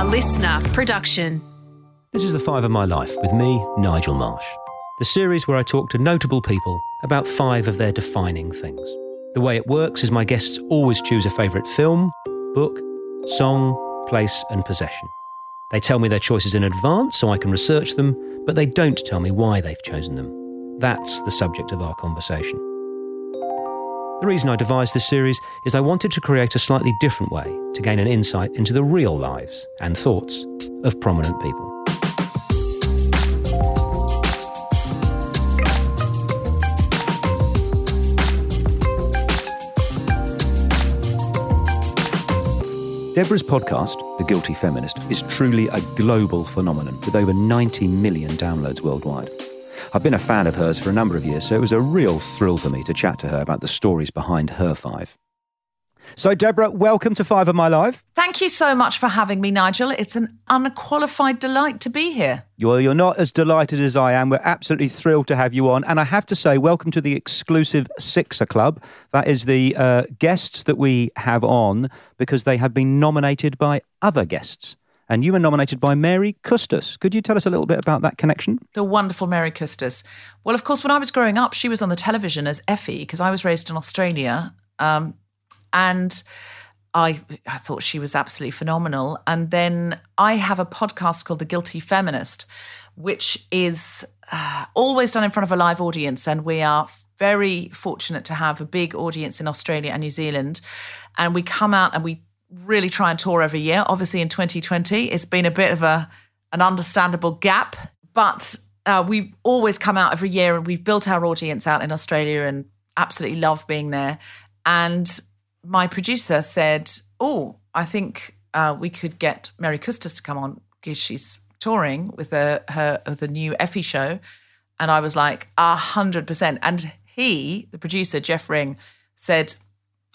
A listener production. This is The Five of My Life with me, Nigel Marsh. The series where I talk to notable people about five of their defining things. The way it works is my guests always choose a favourite film, book, song, place, and possession. They tell me their choices in advance so I can research them, but they don't tell me why they've chosen them. That's the subject of our conversation. The reason I devised this series is I wanted to create a slightly different way to gain an insight into the real lives and thoughts of prominent people. Deborah's podcast, The Guilty Feminist, is truly a global phenomenon with over 90 million downloads worldwide. I've been a fan of hers for a number of years, so it was a real thrill for me to chat to her about the stories behind her five. So, Deborah, welcome to Five of My Life. Thank you so much for having me, Nigel. It's an unqualified delight to be here. Well, you're not as delighted as I am. We're absolutely thrilled to have you on. And I have to say, welcome to the exclusive Sixer Club. That is the uh, guests that we have on because they have been nominated by other guests. And you were nominated by Mary Coustas. Could you tell us a little bit about that connection? The wonderful Mary Coustas. Well, of course, when I was growing up, she was on the television as Effie because I was raised in Australia. Um, and I I thought she was absolutely phenomenal. And then I have a podcast called The Guilty Feminist, which is uh, always done in front of a live audience, and we are very fortunate to have a big audience in Australia and New Zealand. And we come out and we really try and tour every year. Obviously, in 2020, it's been a bit of a an understandable gap, but uh, we always come out every year, and we've built our audience out in Australia and absolutely love being there. And my producer said, "Oh, I think uh, we could get Mary Coustas to come on because she's touring with a, her the new Effie show," and I was like, "A hundred percent." And he, the producer Jeff Ring, said,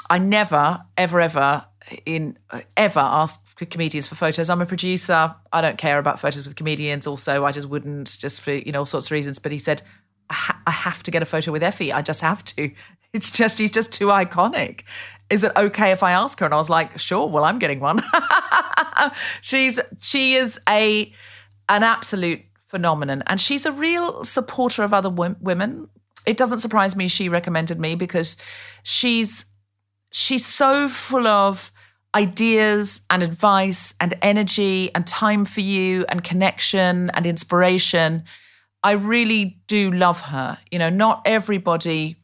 "I never, ever, ever." In uh, ever ask comedians for photos. I'm a producer. I don't care about photos with comedians. Also, I just wouldn't, just for you know all sorts of reasons. But he said, I, ha- I have to get a photo with Effie. I just have to. It's just she's just too iconic is it okay if I ask her? And I was like, sure. Well, I'm getting one. she's she is a an absolute phenomenon, and she's a real supporter of other w- women. It doesn't surprise me she recommended me because she's she's so full of ideas and advice and energy and time for you and connection and inspiration. I really do love her. You know, not everybody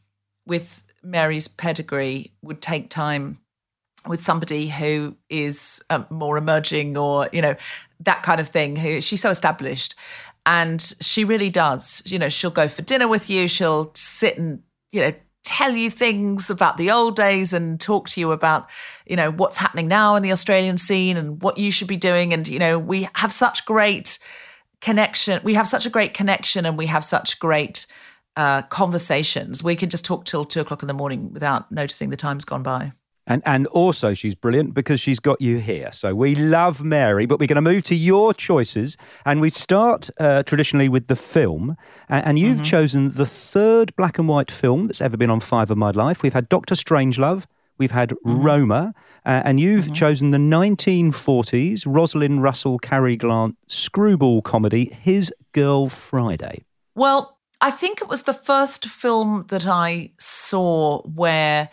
with Mary's pedigree would take time with somebody who is um, more emerging or you know that kind of thing who she's so established and she really does you know she'll go for dinner with you she'll sit and you know tell you things about the old days and talk to you about you know what's happening now in the australian scene and what you should be doing and you know we have such great connection we have such a great connection and we have such great uh, conversations. We can just talk till two o'clock in the morning without noticing the time's gone by. And and also she's brilliant because she's got you here. So we love Mary, but we're going to move to your choices, and we start uh, traditionally with the film. And, and you've mm-hmm. chosen the third black and white film that's ever been on Five of My Life. We've had Doctor Strangelove. We've had mm-hmm. Roma, uh, and you've mm-hmm. chosen the 1940s Rosalind Russell Cary Grant screwball comedy, His Girl Friday. Well, I think it was the first film that I saw where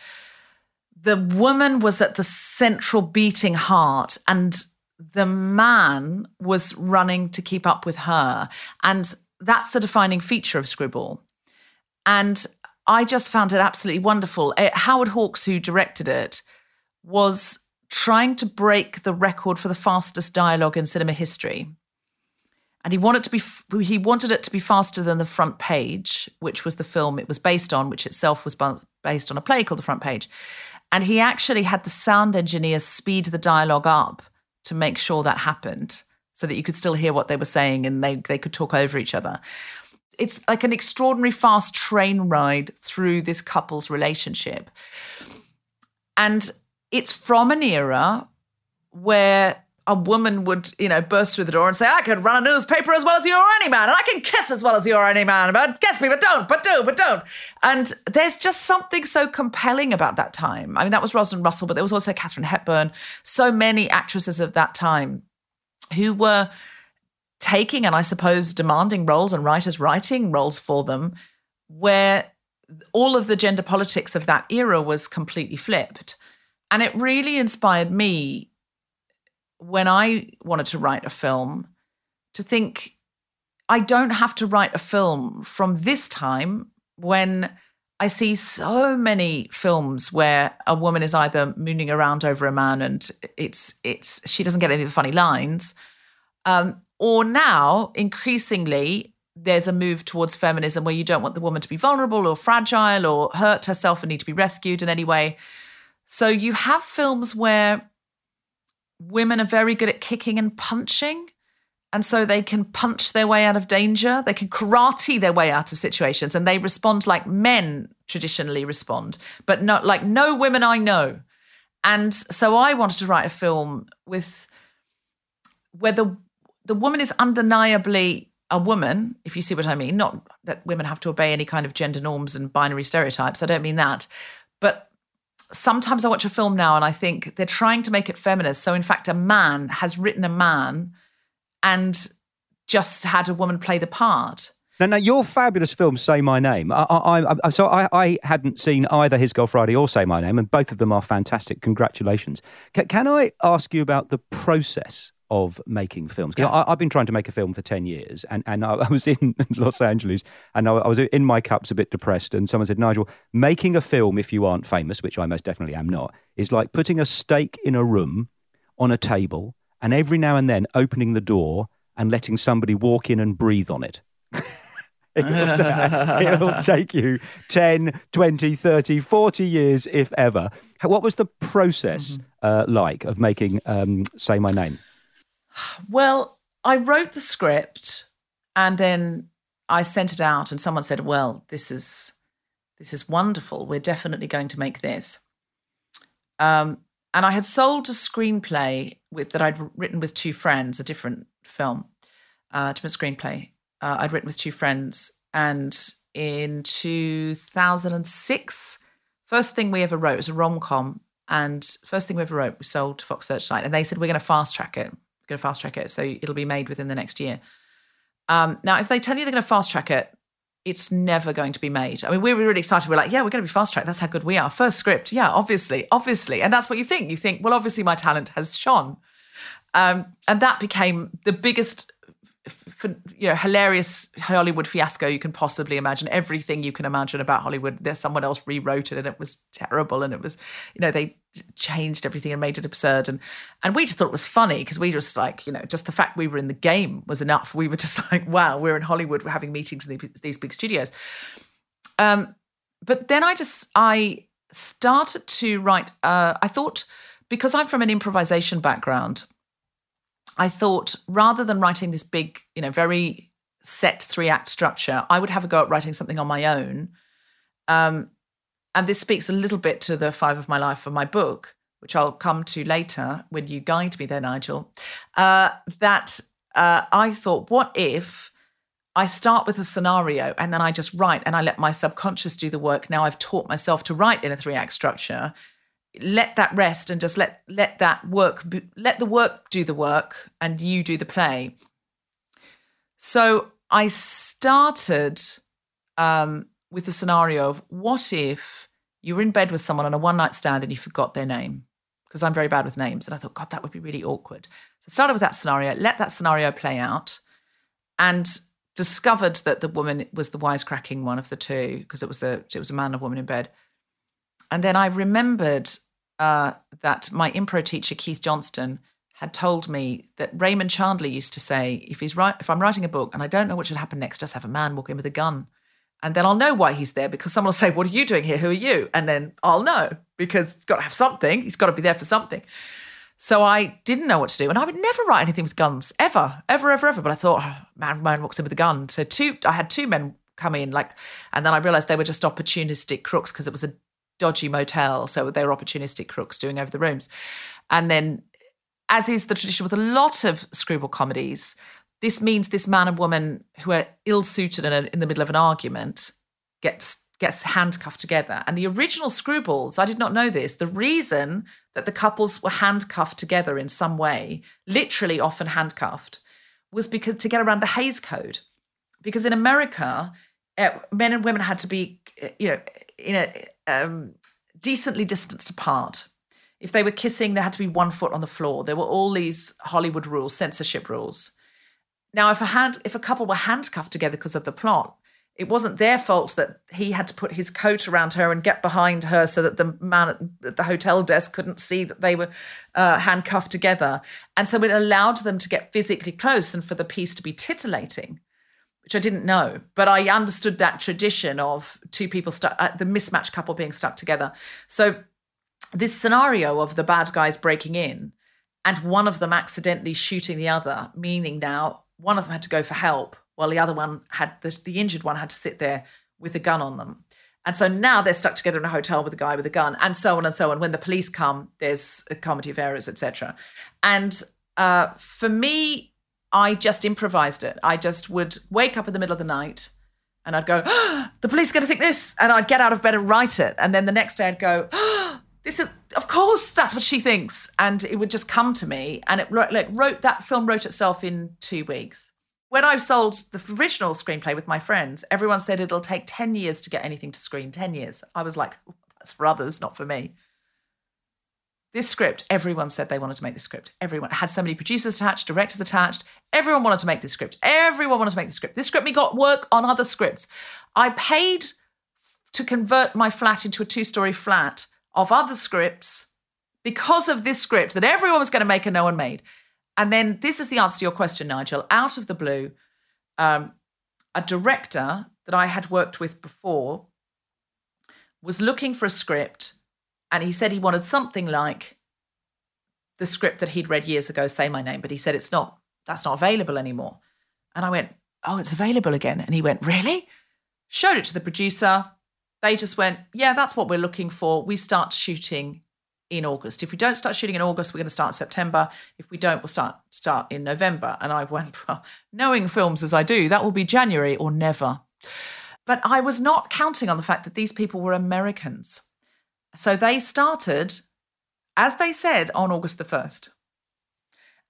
the woman was at the central beating heart and the man was running to keep up with her. And that's a defining feature of screwball. And I just found it absolutely wonderful. Uh, Howard Hawks, who directed it, was trying to break the record for the fastest dialogue in cinema history and he wanted to be he wanted it to be faster than the front page which was the film it was based on which itself was based on a play called the front page and he actually had the sound engineers speed the dialogue up to make sure that happened so that you could still hear what they were saying and they they could talk over each other. It's like an extraordinary fast train ride through this couple's relationship. And it's from an era where a woman would, you know, burst through the door and say, I could run a newspaper as well as you or any man, and I can kiss as well as you or any man, but kiss me, but don't, but do, but don't. And there's just something so compelling about that time. I mean, that was Rosalind Russell, but there was also Katharine Hepburn, so many actresses of that time. who were taking and I suppose demanding roles and writers writing roles for them where all of the gender politics of that era was completely flipped. And it really inspired me when I wanted to write a film to think I don't have to write a film from this time when I see so many films where a woman is either mooning around over a man and it's it's she doesn't get any of the funny lines, um, or now increasingly there's a move towards feminism where you don't want the woman to be vulnerable or fragile or hurt herself and need to be rescued in any way. So you have films where women are very good at kicking and punching. And so they can punch their way out of danger. They can karate their way out of situations and they respond like men traditionally respond, but not like no women I know. And so I wanted to write a film with where the the woman is undeniably a woman, if you see what I mean. Not that women have to obey any kind of gender norms and binary stereotypes. I don't mean that. But sometimes I watch a film now and I think they're trying to make it feminist. So, in fact, a man has written a man and just had a woman play the part. Now, now your fabulous film, Say My Name. I, I, I, so I, I, hadn't seen either His Girl Friday or Say My Name, and both of them are fantastic. Congratulations. Can, can I ask you about the process of making films. Yeah. I, have been trying to make a film for 10 years, and, and I, I was in Los Angeles and I, I, was in my cups a bit depressed. And someone said, Nigel, making a film, if you aren't famous, which I most definitely am not, is like putting a steak in a room on a table and every now and then opening the door and letting somebody walk in and breathe on it. it'll, ta- it'll, take you 10, 20, 30, 40 years, if ever. What was the process mm-hmm. uh, like of making um, Say My Name? Well, I wrote the script and then I sent it out and someone said, "Well, this is this is wonderful. We're definitely going to make this." Um, and I had sold a screenplay with that I'd written with two friends, a different film, uh, different screenplay. Uh, I'd written with two friends, and in 2006, first thing we ever wrote was a rom com, and first thing we ever wrote we sold to Fox Searchlight, and they said we're going to fast track it going to fast track it. So it'll be made within the next year. Um, now, if they tell you they're going to fast track it, it's never going to be made. I mean, we were really excited. We're like, yeah, we're going to be fast tracked. That's how good we are. First script, yeah, obviously, obviously, and that's what you think. You think, well, obviously, my talent has shone, um, and that became the biggest you know hilarious Hollywood fiasco you can possibly imagine. Everything you can imagine about Hollywood, there's someone else rewrote it, and it was terrible. And it was, you know, they changed everything and made it absurd. And and we just thought it was funny because we just like, you know, just the fact we were in the game was enough. We were just like, wow, we're in Hollywood, we're having meetings in these, these big studios. Um, but then I just I started to write. Uh, I thought because I'm from an improvisation background I thought rather than writing this big, you know, very set three act structure, I would have a go at writing something on my own. Um, and this speaks a little bit to the five of my life for my book, which I'll come to later when you guide me there, Nigel. Uh, that uh, I thought, what if I start with a scenario and then I just write and I let my subconscious do the work? Now I've taught myself to write in a three act structure let that rest and just let let that work let the work do the work and you do the play. So i started um, with the scenario of what if you were in bed with someone on a one night stand and you forgot their name? Because i'm very bad with names and i thought god that would be really awkward. So i started with that scenario let that scenario play out and discovered that the woman was the wisecracking one of the two because it was a it was a man and a woman in bed. And then I remembered uh, that my improv teacher, Keith Johnstone, had told me that Raymond Chandler used to say, if he's right, if I'm writing a book and I don't know what should happen next, just have a man walk in with a gun. And then I'll know why he's there because someone will say, What are you doing here? Who are you? And then I'll know because he's got to have something. He's got to be there for something. So I didn't know what to do. And I would never write anything with guns, ever, ever, ever, ever. But I thought, oh, man, man walks in with a gun. So two, I had two men come in, like, and then I realized they were just opportunistic crooks because it was a dodgy motel. So they were opportunistic crooks doing over the rooms. And then, as is the tradition with a lot of screwball comedies, this means this man and woman who are ill suited and in the middle of an argument gets gets handcuffed together. And the original Screwballs, I did not know this. The reason that the couples were handcuffed together in some way, literally often handcuffed, was because to get around the Hays Code. Because in America, uh, men and women had to be, uh, you know, in a um, decently distanced apart. If they were kissing, they had to be one foot on the floor. There were all these Hollywood rules, censorship rules. Now, if a hand, if a couple were handcuffed together because of the plot, it wasn't their fault that he had to put his coat around her and get behind her so that the man at the hotel desk couldn't see that they were uh, handcuffed together. And so it allowed them to get physically close and for the piece to be titillating, which I didn't know. But I understood that tradition of two people stuck, uh, the mismatched couple being stuck together. So this scenario of the bad guys breaking in and one of them accidentally shooting the other, meaning now one of them had to go for help while the other one had the, the injured one had to sit there with a gun on them. And so now they're stuck together in a hotel with a guy with a gun, and so on and so on. When the police come, there's a comedy of errors, etc. And uh, for me, I just improvised it. I just would wake up in the middle of the night, and I'd go, oh, "The police are going to think this," and I'd get out of bed and write it. And then the next day, I'd go, oh, "This is, of course, that's what she thinks," and it would just come to me. And it like wrote that film wrote itself in two weeks when I sold the original screenplay with my friends, everyone said it'll take 10 years to get anything to screen. 10 years. I was like, that's for others, not for me. This script, everyone said they wanted to make this script. Everyone had so many producers attached, directors attached. Everyone wanted to make this script. Everyone wanted to make this script. This script me got work on other scripts. I paid to convert my flat into a two story flat of other scripts because of this script that everyone was going to make and no one made. And then this is the answer to your question, Nigel. Out of the blue, um, a director that I had worked with before was looking for a script, and he said he wanted something like the script that he'd read years ago, Say My Name, but he said it's not, that's not available anymore. And I went, Oh, it's available again. And he went, Really? Showed it to the producer. They just went, Yeah, that's what we're looking for. We start shooting in August. If we don't start shooting in August, we're going to start in September. If we don't, we'll start start in November. And I went, well, knowing films as I do, that will be January or never. But I was not counting on the fact that these people were Americans. So they started, as they said, on August the 1st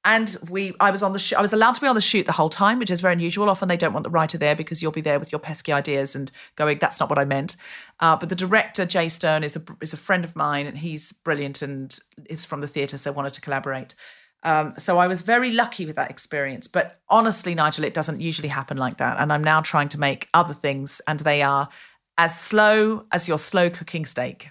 and we i was on the sh- i was allowed to be on the shoot the whole time which is very unusual. Often they don't want the writer there because you'll be there with your pesky ideas and going that's not what i meant. Uh, but the director jay stern is a is a friend of mine and he's brilliant and is from the theatre so wanted to collaborate. Um, so i was very lucky with that experience. But honestly nigel it doesn't usually happen like that. And i'm now trying to make other things and they are as slow as your slow cooking steak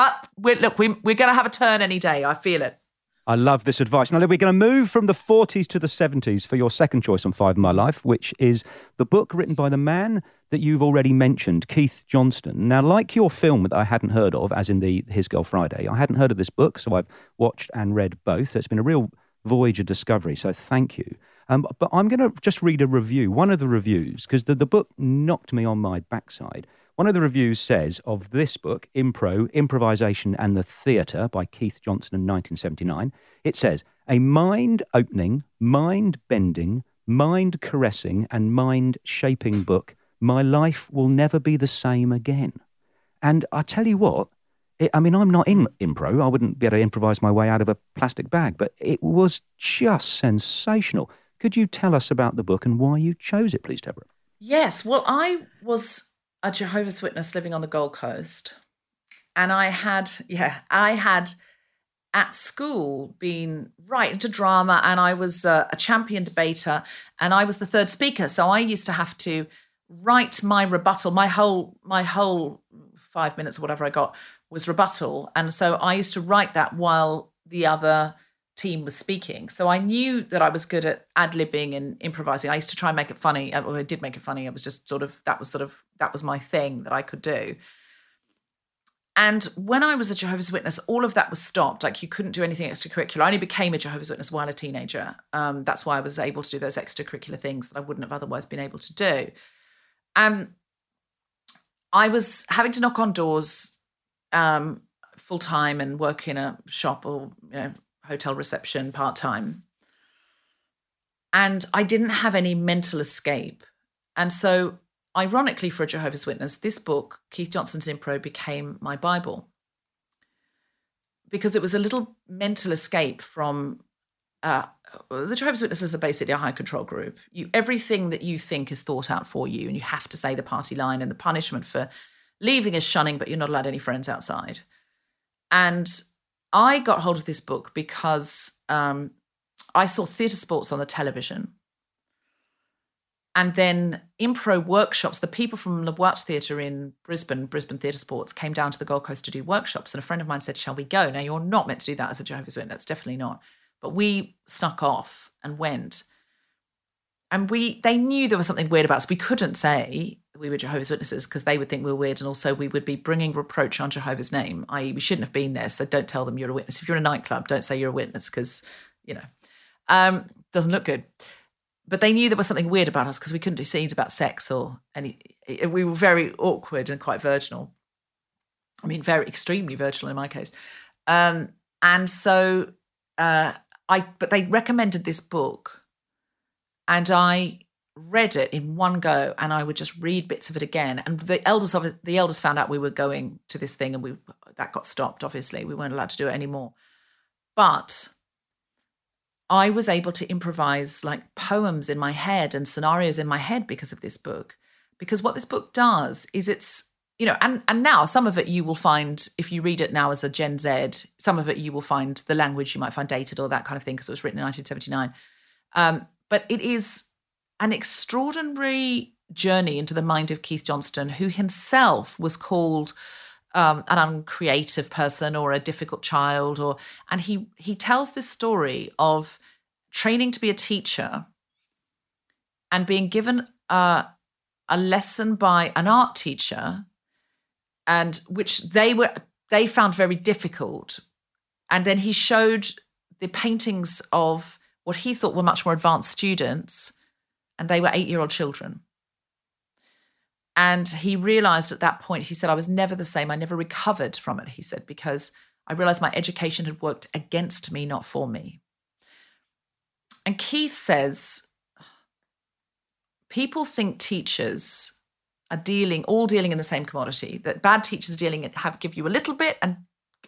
but we're, look we, we're going to have a turn any day i feel it I love this advice. Now, we're going to move from the 40s to the 70s for your second choice on Five of My Life, which is the book written by the man that you've already mentioned, Keith Johnstone. Now, like your film that I hadn't heard of, as in the His Girl Friday, I hadn't heard of this book, so I've watched and read both. So it's been a real voyage of discovery. So thank you. Um, but I'm going to just read a review, one of the reviews, because the, the book knocked me on my backside. One of the reviews says of this book, Impro, Improvisation and the Theatre by Keith Johnstone in 1979, it says, a mind opening, mind bending, mind caressing, and mind shaping book. My life will never be the same again. And I tell you what, it, I mean, I'm not in impro. I wouldn't be able to improvise my way out of a plastic bag, but it was just sensational. Could you tell us about the book and why you chose it, please, Deborah? Yes. Well, I was a Jehovah's Witness living on the Gold Coast. And I had, yeah, I had at school been right into drama and I was a, a champion debater and I was the third speaker. So I used to have to write my rebuttal, my whole, my whole five minutes or whatever I got was rebuttal. And so I used to write that while the other team was speaking. So I knew that I was good at ad libbing and improvising. I used to try and make it funny. Well, I did make it funny. It was just sort of that was sort of that was my thing that I could do. And when I was a Jehovah's Witness, all of that was stopped. Like you couldn't do anything extracurricular. I only became a Jehovah's Witness while a teenager. Um, that's why I was able to do those extracurricular things that I wouldn't have otherwise been able to do. Um, I was having to knock on doors um, full time and work in a shop or you know hotel reception part time. And I didn't have any mental escape. And so ironically, for a Jehovah's Witness, this book, Keith Johnstone's Impro, became my Bible because it was a little mental escape from uh, the Jehovah's Witnesses are basically a high control group. You everything that you think is thought out for you, and you have to say the party line. And the punishment for leaving is shunning, but you're not allowed any friends outside. And I got hold of this book because um, I saw theatre sports on the television. And then impro workshops, the people from the Watch Theatre in Brisbane, Brisbane Theatre Sports, came down to the Gold Coast to do workshops. And a friend of mine said, Shall we go? Now, you're not meant to do that as a Jehovah's Witness, definitely not. But we snuck off and went. And we they knew there was something weird about us. We couldn't say we were Jehovah's Witnesses because they would think we were weird. And also, we would be bringing reproach on Jehovah's name, i.e., we shouldn't have been there. So don't tell them you're a witness. If you're in a nightclub, don't say you're a witness because, you know, um, doesn't look good. But they knew there was something weird about us because we couldn't do scenes about sex or any. We were very awkward and quite virginal. I mean, very extremely virginal in my case. Um, and so uh, I but they recommended this book and I read it in one go and I would just read bits of it again. And the elders of the elders found out we were going to this thing and we that got stopped, obviously. We weren't allowed to do it anymore. But I was able to improvise like poems in my head and scenarios in my head because of this book. Because what this book does is it's you know, and and now some of it you will find if you read it now as a Gen Z, some of it you will find the language you might find dated or that kind of thing because it was written in 1979. Um, but it is an extraordinary journey into the mind of Keith Johnstone, who himself was called um, an uncreative person or a difficult child, or and he he tells this story of training to be a teacher and being given a, a lesson by an art teacher and which they were they found very difficult. And then he showed the paintings of what he thought were much more advanced students, and they were eight year old children. And he realized at that point, he said, I was never the same. I never recovered from it, he said, because I realized my education had worked against me, not for me. And Keith says, people think teachers are dealing all dealing in the same commodity that bad teachers dealing have give you a little bit and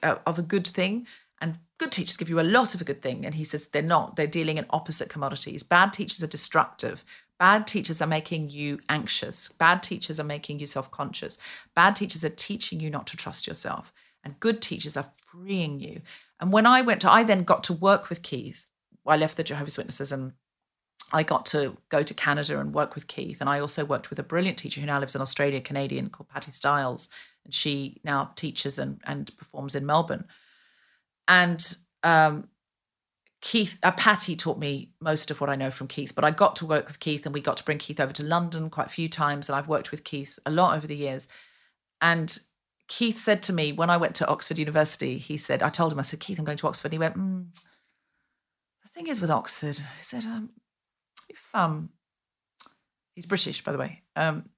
uh, of a good thing and good teachers give you a lot of a good thing. And he says they're not. They're dealing in opposite commodities. Bad teachers are destructive. Bad teachers are making you anxious. Bad teachers are making you self-conscious. Bad teachers are teaching you not to trust yourself. And good teachers are freeing you. And when i went to i then got to work with keith. I left the jehovah's witnesses and I got to go to Canada and work with Keith. And I also worked with a brilliant teacher who now lives in Australia, Canadian, called Patti Stiles. And she now teaches and, and performs in Melbourne. And um, Keith, uh, Patti taught me most of what I know from Keith, but I got to work with Keith and we got to bring Keith over to London quite a few times. And I've worked with Keith a lot over the years. And Keith said to me when I went to Oxford University, he said, I told him, I said, Keith, I'm going to Oxford. And he went, mm, the thing is with Oxford, he said, um, if um, he's British, by the way. Um,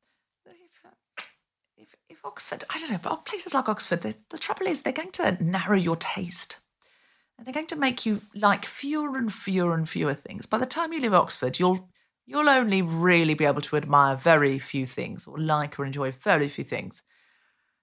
if, if, if Oxford, I don't know, but places like Oxford, the, the trouble is they're going to narrow your taste. And they're going to make you like fewer and fewer and fewer things. By the time you leave Oxford, you'll you'll only really be able to admire very few things or like or enjoy very few things.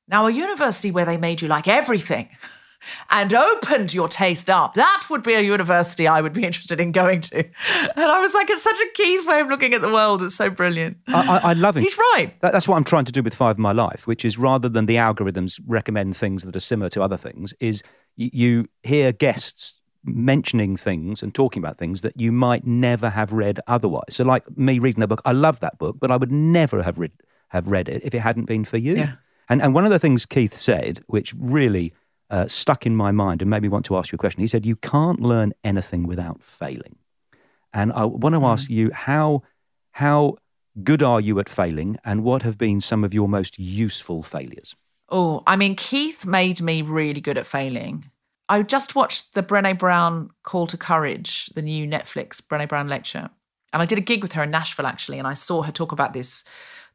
Now, a university where they made you like everything and opened your taste up. That would be a university I would be interested in going to. And I was like, it's such a Keith way of looking at the world. It's so brilliant. I, I, I love it. He's right. That, that's what I'm trying to do with Five of My Life, which is rather than the algorithms recommend things that are similar to other things, is you, you hear guests mentioning things and talking about things that you might never have read otherwise. So, like me reading the book, I love that book, but I would never have read have read it if it hadn't been for you. Yeah. And and one of the things Keith said, which really uh, stuck in my mind and made me want to ask you a question. He said, You can't learn anything without failing. And I want to mm. ask you how, how good are you at failing and what have been some of your most useful failures? Oh, I mean, Keith made me really good at failing. I just watched the Brene Brown Call to Courage, the new Netflix Brene Brown lecture. And I did a gig with her in Nashville actually, and I saw her talk about this.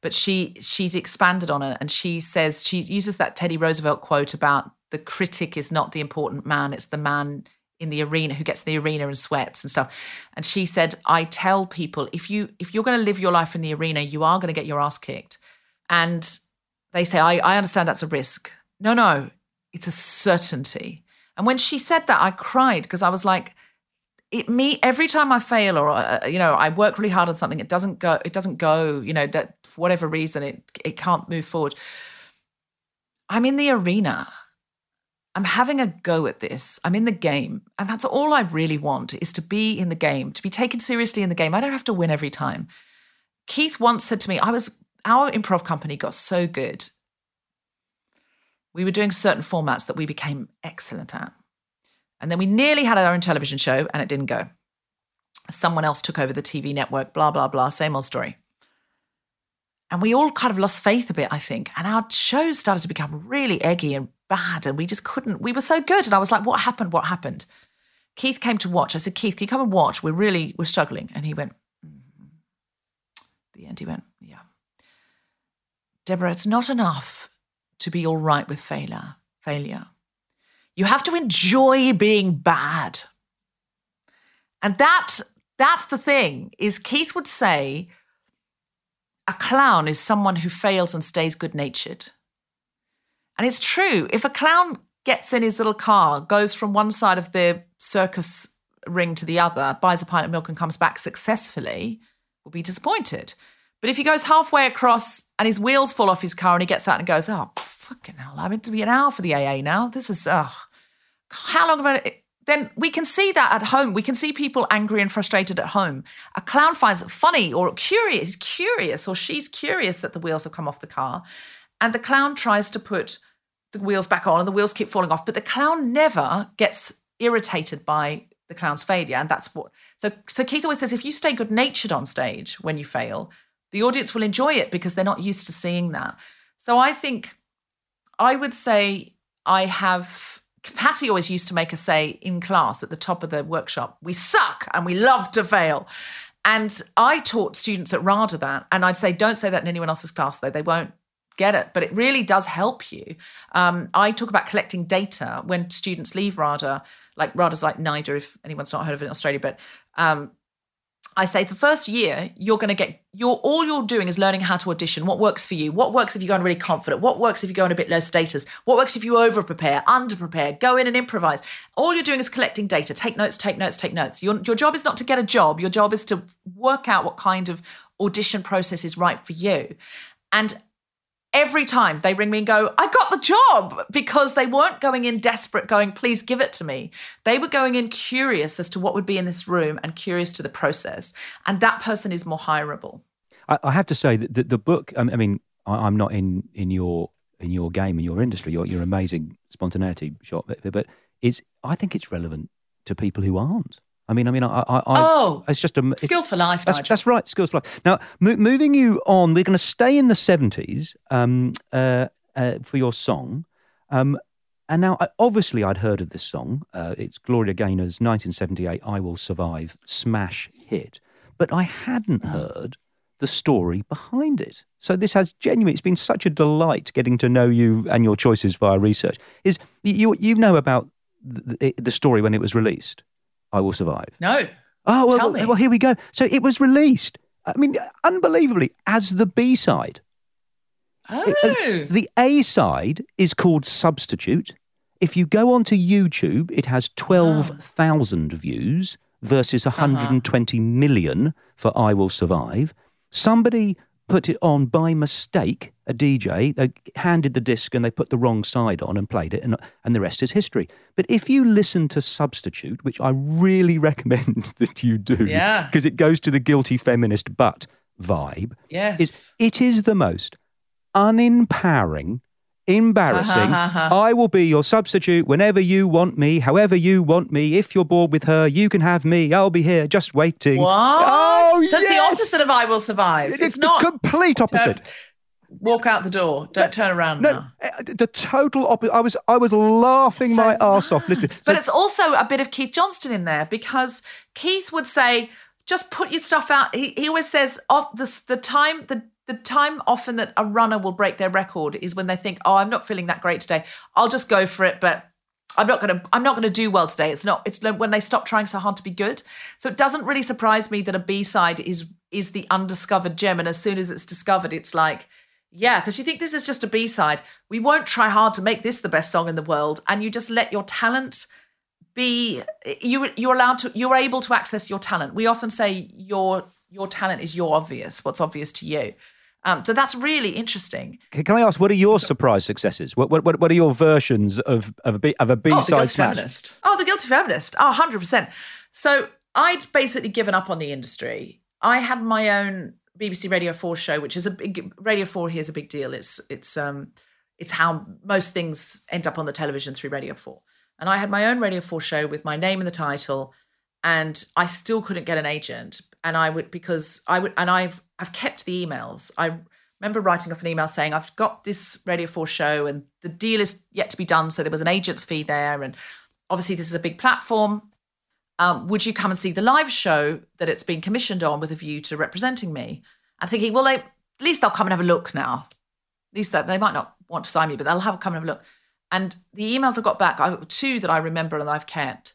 But she she's expanded on it and she says she uses that Teddy Roosevelt quote about the critic is not the important man, it's the man in the arena who gets the arena and sweats and stuff and she said i tell people if you if you're going to live your life in the arena you are going to get your ass kicked and they say I, I understand that's a risk no no it's a certainty and when she said that i cried because i was like it me every time i fail or uh, you know i work really hard on something it doesn't go it doesn't go you know that for whatever reason it it can't move forward i'm in the arena I'm having a go at this. I'm in the game. And that's all I really want is to be in the game, to be taken seriously in the game. I don't have to win every time. Keith once said to me, I was, our improv company got so good. We were doing certain formats that we became excellent at. And then we nearly had our own television show and it didn't go. Someone else took over the TV network, blah, blah, blah, same old story. And we all kind of lost faith a bit, I think. And our shows started to become really eggy and bad and we just couldn't. We were so good. And I was like, what happened? What happened? Keith came to watch. I said, Keith, can you come and watch? We're really, we're struggling. And he went, mm-hmm. the end, he went, yeah. Deborah, it's not enough to be all right with failure. Failure. You have to enjoy being bad. And that that's the thing is Keith would say a clown is someone who fails and stays good natured. And it's true. If a clown gets in his little car, goes from one side of the circus ring to the other, buys a pint of milk and comes back successfully, will be disappointed. But if he goes halfway across and his wheels fall off his car and he gets out and goes, oh, fucking hell, I'm meant to be an hour for the AA now. This is, oh, how long have I, then we can see that at home. We can see people angry and frustrated at home. A clown finds it funny or curious, curious or she's curious that the wheels have come off the car. And the clown tries to put the wheels back on and the wheels keep falling off. But the clown never gets irritated by the clown's failure. And that's what so so Keith always says if you stay good natured on stage when you fail, the audience will enjoy it because they're not used to seeing that. So I think I would say I have Patti always used to make us say in class at the top of the workshop, we suck and we love to fail. And I taught students at RADA that, and I'd say, don't say that in anyone else's class, though. They won't get it, but it really does help you. Um, I talk about collecting data when students leave RADA, like RADA's like NIDA, if anyone's not heard of it in Australia, but um, I say the first year you're going to get your all you're doing is learning how to audition. What works for you? What works if you go in really confident? What works if you go in a bit low status? What works if you over prepare, under prepare, go in and improvise? All you're doing is collecting data. Take notes, take notes, take notes. Your your job is not to get a job. Your job is to work out what kind of audition process is right for you. And every time they ring me and go, I got the job because they weren't going in desperate, going, please give it to me. They were going in curious as to what would be in this room and curious to the process. And that person is more hireable. I, I have to say that the, the book, um, I mean, I, am not in, in your in your game, in your industry, your, your amazing spontaneity shot, but it's, I think it's relevant to people who aren't. I mean, I mean, I, I, I oh, it's just a skills for life. That's, that's, right, skills for life. Now, mo- moving you on, we're going to stay in the seventies um, uh, uh, for your song. Um, and now, obviously, I'd heard of this song. Uh, it's Gloria Gaynor's 1978 "I Will Survive" smash hit, but I hadn't mm. heard the story behind it. So this has genuinely, it's been such a delight getting to know you and your choices via research. Is you you know about the, the story when it was released? I Will Survive? No. Oh, well, well, well, here we go. So it was released, I mean, unbelievably, as the B side. Oh. It, uh, the A side is called Substitute. If you go onto YouTube, it has 12,000 oh. views versus uh-huh. 120 uh-huh. million for I Will Survive. Somebody put it on by mistake, a DJ. They handed the disc and they put the wrong side on and played it, and, and the rest is history. But if you listen to Substitute, which I really recommend that you do, yeah, because it goes to the guilty feminist but vibe, yes, is it is the most unempowering embarrassing. Uh-huh, uh-huh, uh-huh. I will be your substitute whenever you want me, however you want me. If you're bored with her, you can have me. I'll be here just waiting. What? Oh, so yes! it's the opposite of I will survive. It's, it's not complete opposite. Walk out the door. Don't turn around no, now. Uh, the total opposite. I was I was laughing so my ass off listening. So, but it's also a bit of Keith Johnstone in there because Keith would say, "Just put your stuff out." He, he always says, "Off the the time the the time often that a runner will break their record is when they think, oh, I'm not feeling that great today. I'll just go for it, but I'm not going to I'm not going to do well today. It's not it's when they stop trying so hard to be good. So it doesn't really surprise me that a B-side is is the undiscovered gem and as soon as it's discovered it's like yeah, because you think this is just a B-side. We won't try hard to make this the best song in the world and you just let your talent be you you're allowed to you're able to access your talent. We often say your your talent is your obvious, what's obvious to you. Um, so that's really interesting. Can I ask, what are your surprise successes? What what, what are your versions of of a B, of a B oh, side smash? Feminist. Oh, the guilty feminist. Oh, 100 percent. So I'd basically given up on the industry. I had my own BBC Radio Four show, which is a big Radio Four here is a big deal. It's it's um it's how most things end up on the television through Radio Four. And I had my own Radio Four show with my name in the title, and I still couldn't get an agent. And I would because I would and I've I've kept the emails. I remember writing off an email saying, I've got this Radio 4 show and the deal is yet to be done. So there was an agent's fee there. And obviously, this is a big platform. Um, would you come and see the live show that it's been commissioned on with a view to representing me? I'm thinking, well, they, at least they'll come and have a look now. At least they might not want to sign me, but they'll have a come and have a look. And the emails I got back, I, two that I remember and I've kept.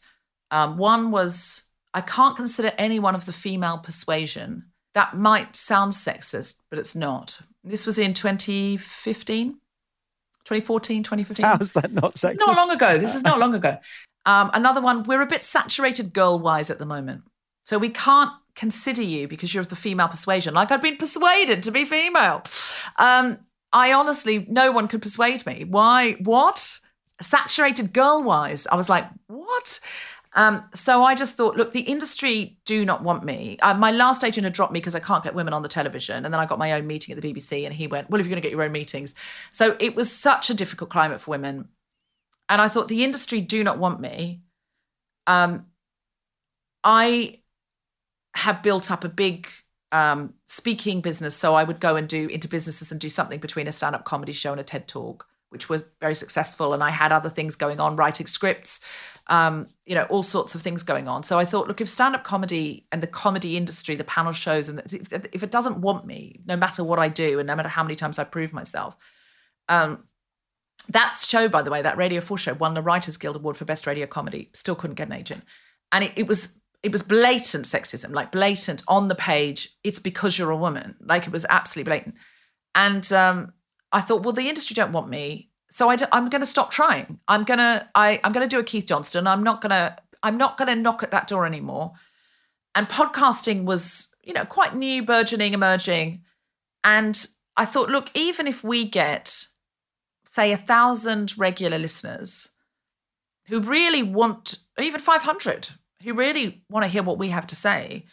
Um, one was, I can't consider any one of the female persuasion that might sound sexist, but it's not. This was in 2015, 2014, 2015. How is that not sexist? It's not long ago. This is not long ago. Um, another one, we're a bit saturated girl wise at the moment. So we can't consider you because you're of the female persuasion. Like I'd been persuaded to be female. Um, I honestly, no one could persuade me. Why? What? Saturated girl wise. I was like, what? Um, so I just thought, look, the industry do not want me. Uh, my last agent had dropped me because I can't get women on the television. And then I got my own meeting at the BBC, and he went, Well, if you're going to get your own meetings. So it was such a difficult climate for women. And I thought, the industry do not want me. Um, I have built up a big um, speaking business. So I would go and do into businesses and do something between a stand up comedy show and a TED talk, which was very successful. And I had other things going on, writing scripts um, you know, all sorts of things going on. So I thought, look, if stand up comedy and the comedy industry, the panel shows, and if, if, it doesn't want me, no matter what I do and no matter how many times I prove myself, um, that show, by the way, that Radio 4 show won the Writers Guild Award for Best Radio Comedy. Still couldn't get an agent. And it, it was it was blatant sexism, like blatant on the page. It's because you're a woman. Like it was absolutely blatant. And um, I thought, well, the industry don't want me so I am going to stop trying. I'm going to I I'm going to do a Keith Johnstone. I'm not going to I'm not going to knock at that door anymore. And podcasting was, you know, quite new, burgeoning, emerging. And I thought, look, even if we get, say, a thousand regular listeners who really want, even 500, who really want to hear what we have to say,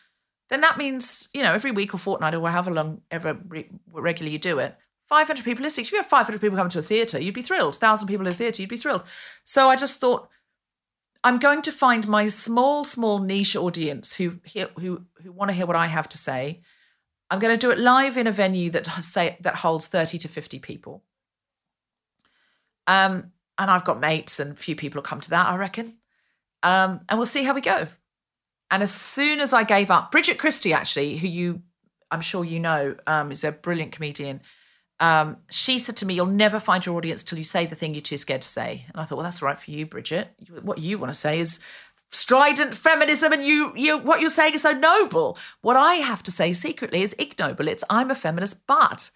then that means, you know, every week or fortnight or however long ever re- regularly you do it, 500 people listening. If you had 500 people coming to a theatre, you'd be thrilled. 1,000 people in a theatre, you'd be thrilled. So I just thought, I'm going to find my small, small niche audience who hear, who who want to hear what I have to say. I'm going to do it live in a venue that say that holds 30 to 50 people. Um, and I've got mates and a few people will come to that, I reckon. Um, and we'll see how we go. And as soon as I gave up, Bridget Christie, actually, who you, I'm sure you know, um, is a brilliant comedian um, she said to me, You'll never find your audience till you say the thing you're too scared to say. And I thought, Well, that's right for you, Bridget. What you want to say is strident feminism and you you what you're saying is so noble. What I have to say secretly is ignoble. It's I'm a feminist but.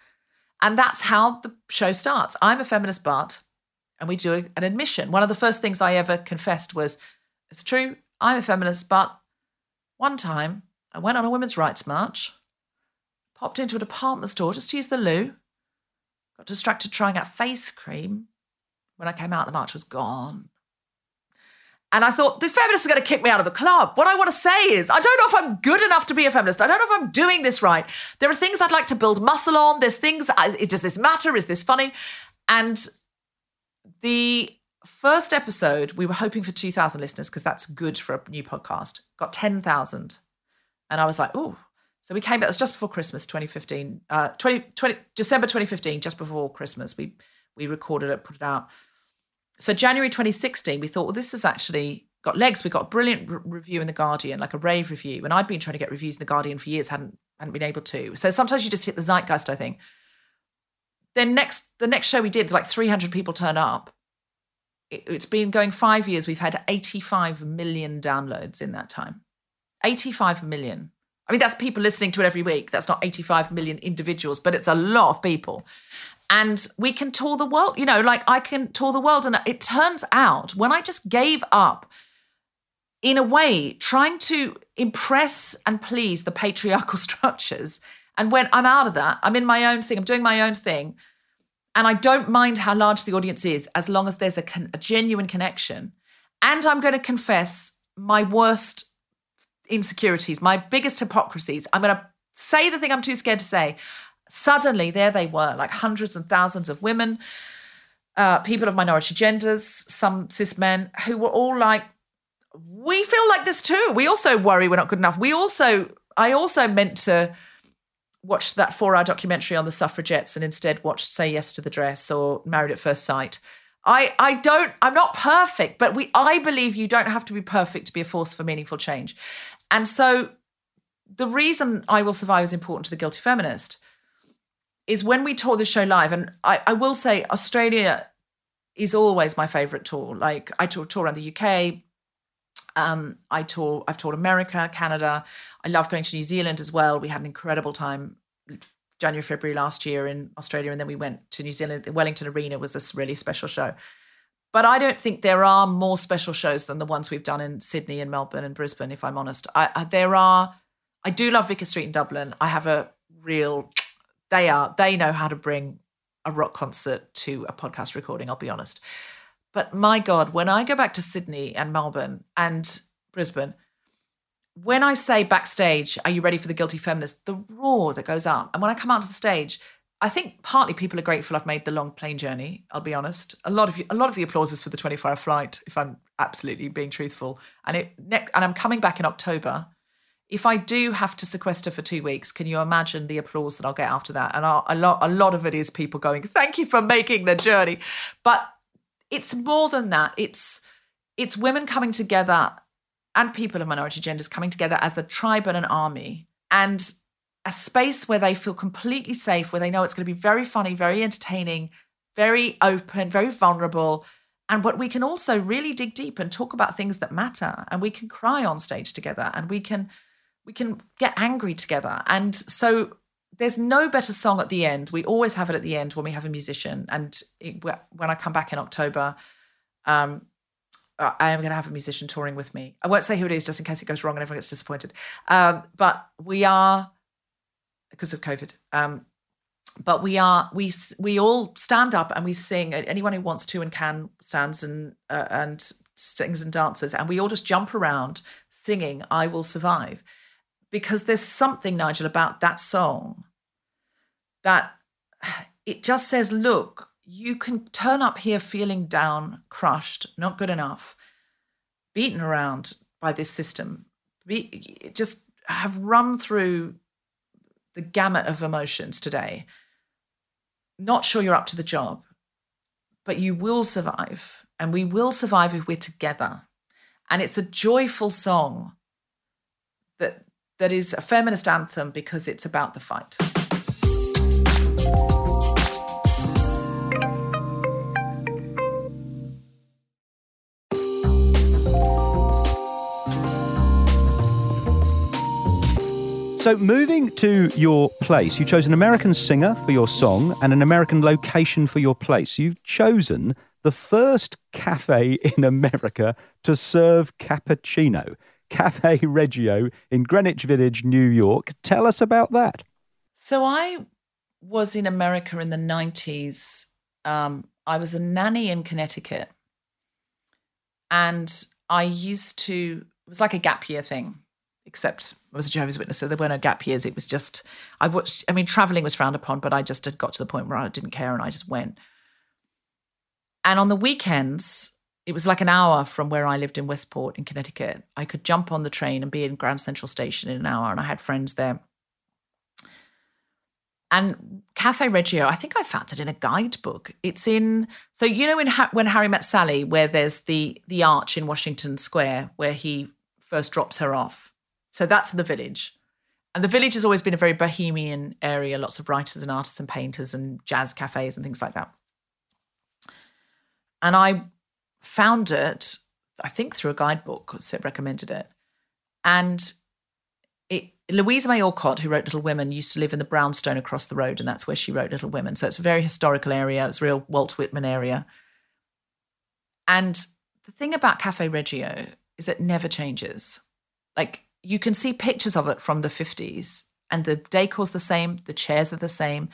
And that's how the show starts. I'm a feminist but and we do an admission. One of the first things I ever confessed was it's true, I'm a feminist but one time I went on a women's rights march, popped into a department store just to use the loo Got distracted trying out face cream. When I came out, the march was gone. And I thought, the feminists are going to kick me out of the club. What I want to say is, I don't know if I'm good enough to be a feminist. I don't know if I'm doing this right. There are things I'd like to build muscle on. There's things, does this matter? Is this funny? And the first episode, we were hoping for 2,000 listeners because that's good for a new podcast, got 10,000. And I was like, oh, so we came back, it was just before Christmas 2015, uh, 20, 20, December 2015, just before Christmas. We, we recorded it, put it out. So January 2016, we thought, well, this has actually got legs. We got a brilliant re- review in The Guardian, like a rave review. And I'd been trying to get reviews in The Guardian for years, hadn't, hadn't been able to. So sometimes you just hit the zeitgeist, I think. Then next, the next show we did, like 300 people turn up. it, it's been going five years. We've had 85 million downloads in that time. 85 million. I mean, that's people listening to it every week. That's not 85 million individuals, but it's a lot of people. And we can tour the world, you know, like I can tour the world. And it turns out when I just gave up, in a way, trying to impress and please the patriarchal structures, and when I'm out of that, I'm in my own thing, I'm doing my own thing. And I don't mind how large the audience is as long as there's a, con- a genuine connection. And I'm going to confess my worst insecurities, my biggest hypocrisies. I'm going to say the thing I'm too scared to say. Suddenly, there they were, like hundreds and thousands of women, uh, people of minority genders, some cis men, who were all like, we feel like this too. We also worry we're not good enough. We also, I also meant to watch that four hour documentary on the suffragettes and instead watch Say Yes to the Dress or Married at First Sight. I, I don't, I'm not perfect, but we, I believe you don't have to be perfect to be a force for meaningful change. And so the reason I Will Survive is important to the guilty feminist is when we tour the show live, and I, I will say Australia is always my favorite tour. Like I tour, tour around the UK. Um, I tour, I've toured America, Canada. I love going to New Zealand as well. We had an incredible time January, February last year in Australia, and then we went to New Zealand. The Wellington Arena was a really special show. But I don't think there are more special shows than the ones we've done in Sydney and Melbourne and Brisbane, if I'm honest. I, I, there are, I do love Vicar Street in Dublin. I have a real, they are, they know how to bring a rock concert to a podcast recording, I'll be honest. But my God, when I go back to Sydney and Melbourne and Brisbane, when I say backstage, are you ready for the guilty feminist? The roar that goes up. And when I come out to the stage, I think partly people are grateful I've made the long plane journey. I'll be honest. A lot of you, a lot of the applause is for the 24 hour flight, if I'm absolutely being truthful. And it next, and I'm coming back in October. If I do have to sequester for two weeks, can you imagine the applause that I'll get after that? And I'll, a lot, a lot of it is people going, "Thank you for making the journey," but it's more than that. It's it's women coming together and people of minority genders coming together as a tribe and an army. And a space where they feel completely safe, where they know it's going to be very funny, very entertaining, very open, very vulnerable. And but we can also really dig deep and talk about things that matter. And we can cry on stage together and we can we can get angry together. And so there's no better song at the end. We always have it at the end when we have a musician. And it, when I come back in October, um, I am going to have a musician touring with me. I won't say who it is just in case it goes wrong and everyone gets disappointed. Um, but we are because of COVID. Um, but we are we we all stand up and we sing. Anyone who wants to and can stands and uh, and sings and dances, and we all just jump around singing "I Will Survive," because there's something Nigel about that song that it just says, "Look, you can turn up here feeling down, crushed, not good enough, beaten around by this system, be, just have run through the gamut of emotions today. Not sure you're up to the job, but you will survive. And we will survive if we're together. And it's a joyful song that is a feminist anthem because it's about the fight. So, moving to your place, you chose an American singer for your song and an American location for your place. You've chosen the first cafe in America to serve cappuccino, Cafe Reggio in Greenwich Village, New York. Tell us about that. So, I was in America in the 90s. Um, I was a nanny in Connecticut. And I used to, it was like a gap year thing except I was a Jehovah's Witness, so there were no gap years. It was just I watched. I mean, traveling was frowned upon, but I just had got to the point where I didn't care, and I just went. And on the weekends, it was like an hour from where I lived in Westport in Connecticut. I could jump on the train and be in Grand Central Station in an hour, and I had friends there. And Cafe Reggio, I think I found it in a guidebook. It's in so you know in ha- when Harry met Sally, where there's the the arch in Washington Square where he first drops her off so that's the village. And the village has always been a very bohemian area, lots of writers and artists and painters and jazz cafes and things like that. And I found it, I think through a guidebook, Sip recommended it. And it, Louisa May Alcott, who wrote Little Women, used to live in the brownstone across the road, and that's where she wrote Little Women. So it's a very historical area. It's a real Walt Whitman area. And the thing about Cafe Reggio is it never changes. Like you can see pictures of it from the 50s, and the decor's the same, the chairs are the same.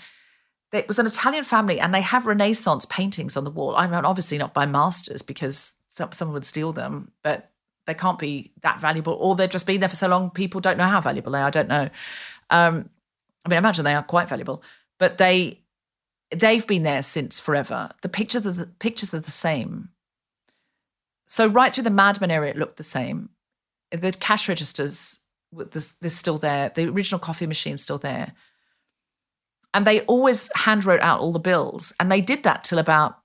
It was an Italian family, and they have Renaissance paintings on the wall. I mean, obviously not by masters because some, someone would steal them, but they can't be that valuable, or they've just been there for so long, people don't know how valuable they are. I don't know. Um, I mean, I imagine they are quite valuable, but they they've been there since forever. The pictures are the pictures are the same. So right through the Mad Men area, it looked the same. The cash registers, they're still there. The original coffee machine's still there. And they always hand wrote out all the bills. And they did that till about